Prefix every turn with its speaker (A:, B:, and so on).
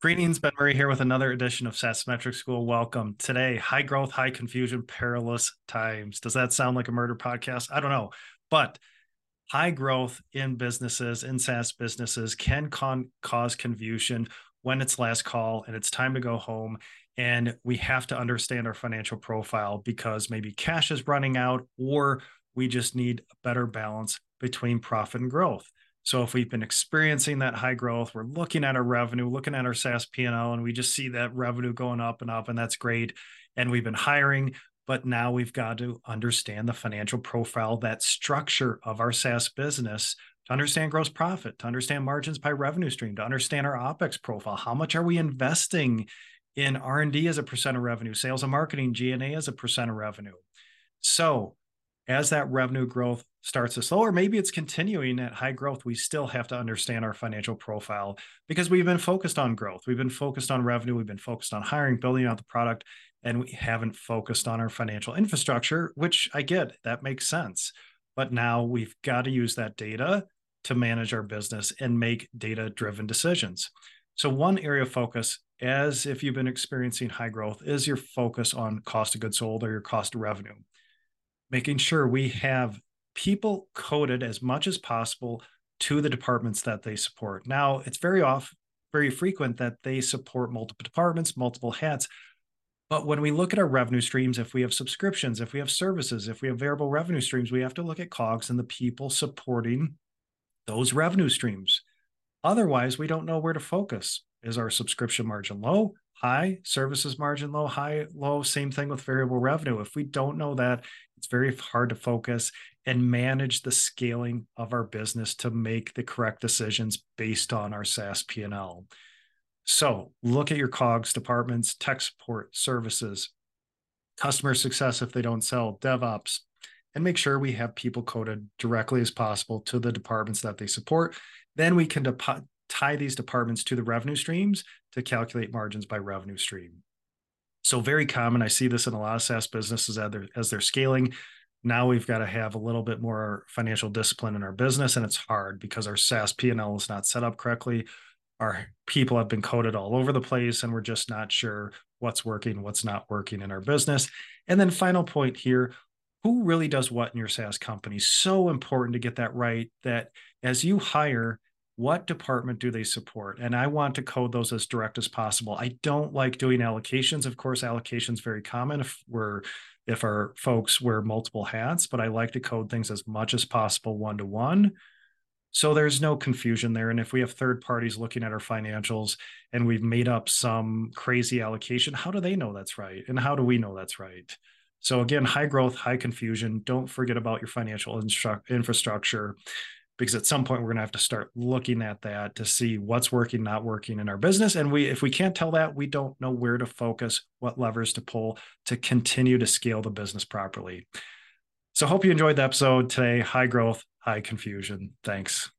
A: Greetings, Ben Murray here with another edition of SaaS Metrics School. Welcome. Today, high growth, high confusion, perilous times. Does that sound like a murder podcast? I don't know. But high growth in businesses, in SaaS businesses, can con- cause confusion when it's last call and it's time to go home. And we have to understand our financial profile because maybe cash is running out or we just need a better balance between profit and growth. So if we've been experiencing that high growth, we're looking at our revenue, looking at our SaaS P&L, and we just see that revenue going up and up, and that's great. And we've been hiring, but now we've got to understand the financial profile, that structure of our SaaS business to understand gross profit, to understand margins by revenue stream, to understand our OpEx profile. How much are we investing in R&D as a percent of revenue, sales and marketing, G&A as a percent of revenue? So as that revenue growth starts to slow, or maybe it's continuing at high growth, we still have to understand our financial profile because we've been focused on growth. We've been focused on revenue. We've been focused on hiring, building out the product, and we haven't focused on our financial infrastructure, which I get that makes sense. But now we've got to use that data to manage our business and make data driven decisions. So, one area of focus, as if you've been experiencing high growth, is your focus on cost of goods sold or your cost of revenue making sure we have people coded as much as possible to the departments that they support. Now, it's very off, very frequent that they support multiple departments, multiple hats. But when we look at our revenue streams, if we have subscriptions, if we have services, if we have variable revenue streams, we have to look at COGS and the people supporting those revenue streams. Otherwise, we don't know where to focus. Is our subscription margin low? high, services margin low, high, low, same thing with variable revenue. If we don't know that, it's very hard to focus and manage the scaling of our business to make the correct decisions based on our SaaS P&L. So look at your COGS departments, tech support, services, customer success if they don't sell, DevOps, and make sure we have people coded directly as possible to the departments that they support. Then we can tie these departments to the revenue streams to calculate margins by revenue stream. So very common. I see this in a lot of SaaS businesses as they're, as they're scaling. Now we've got to have a little bit more financial discipline in our business, and it's hard because our SaaS P&L is not set up correctly. Our people have been coded all over the place, and we're just not sure what's working, what's not working in our business. And then final point here, who really does what in your SaaS company? So important to get that right that as you hire, what department do they support? And i want to code those as direct as possible. I don't like doing allocations. Of course allocations very common if we're if our folks wear multiple hats but i like to code things as much as possible one to one so there's no confusion there. And if we have third parties looking at our financials and we've made up some crazy allocation how do they know that's right? And how do we know that's right so again high growth high confusion. Don't forget about your financial instru- infrastructure because at some point we're going to have to start looking at that to see what's working not working in our business. And we if we can't tell that we don't know where to focus what levers to pull to continue to scale the business properly. So hope you enjoyed the episode today. High growth high confusion. Thanks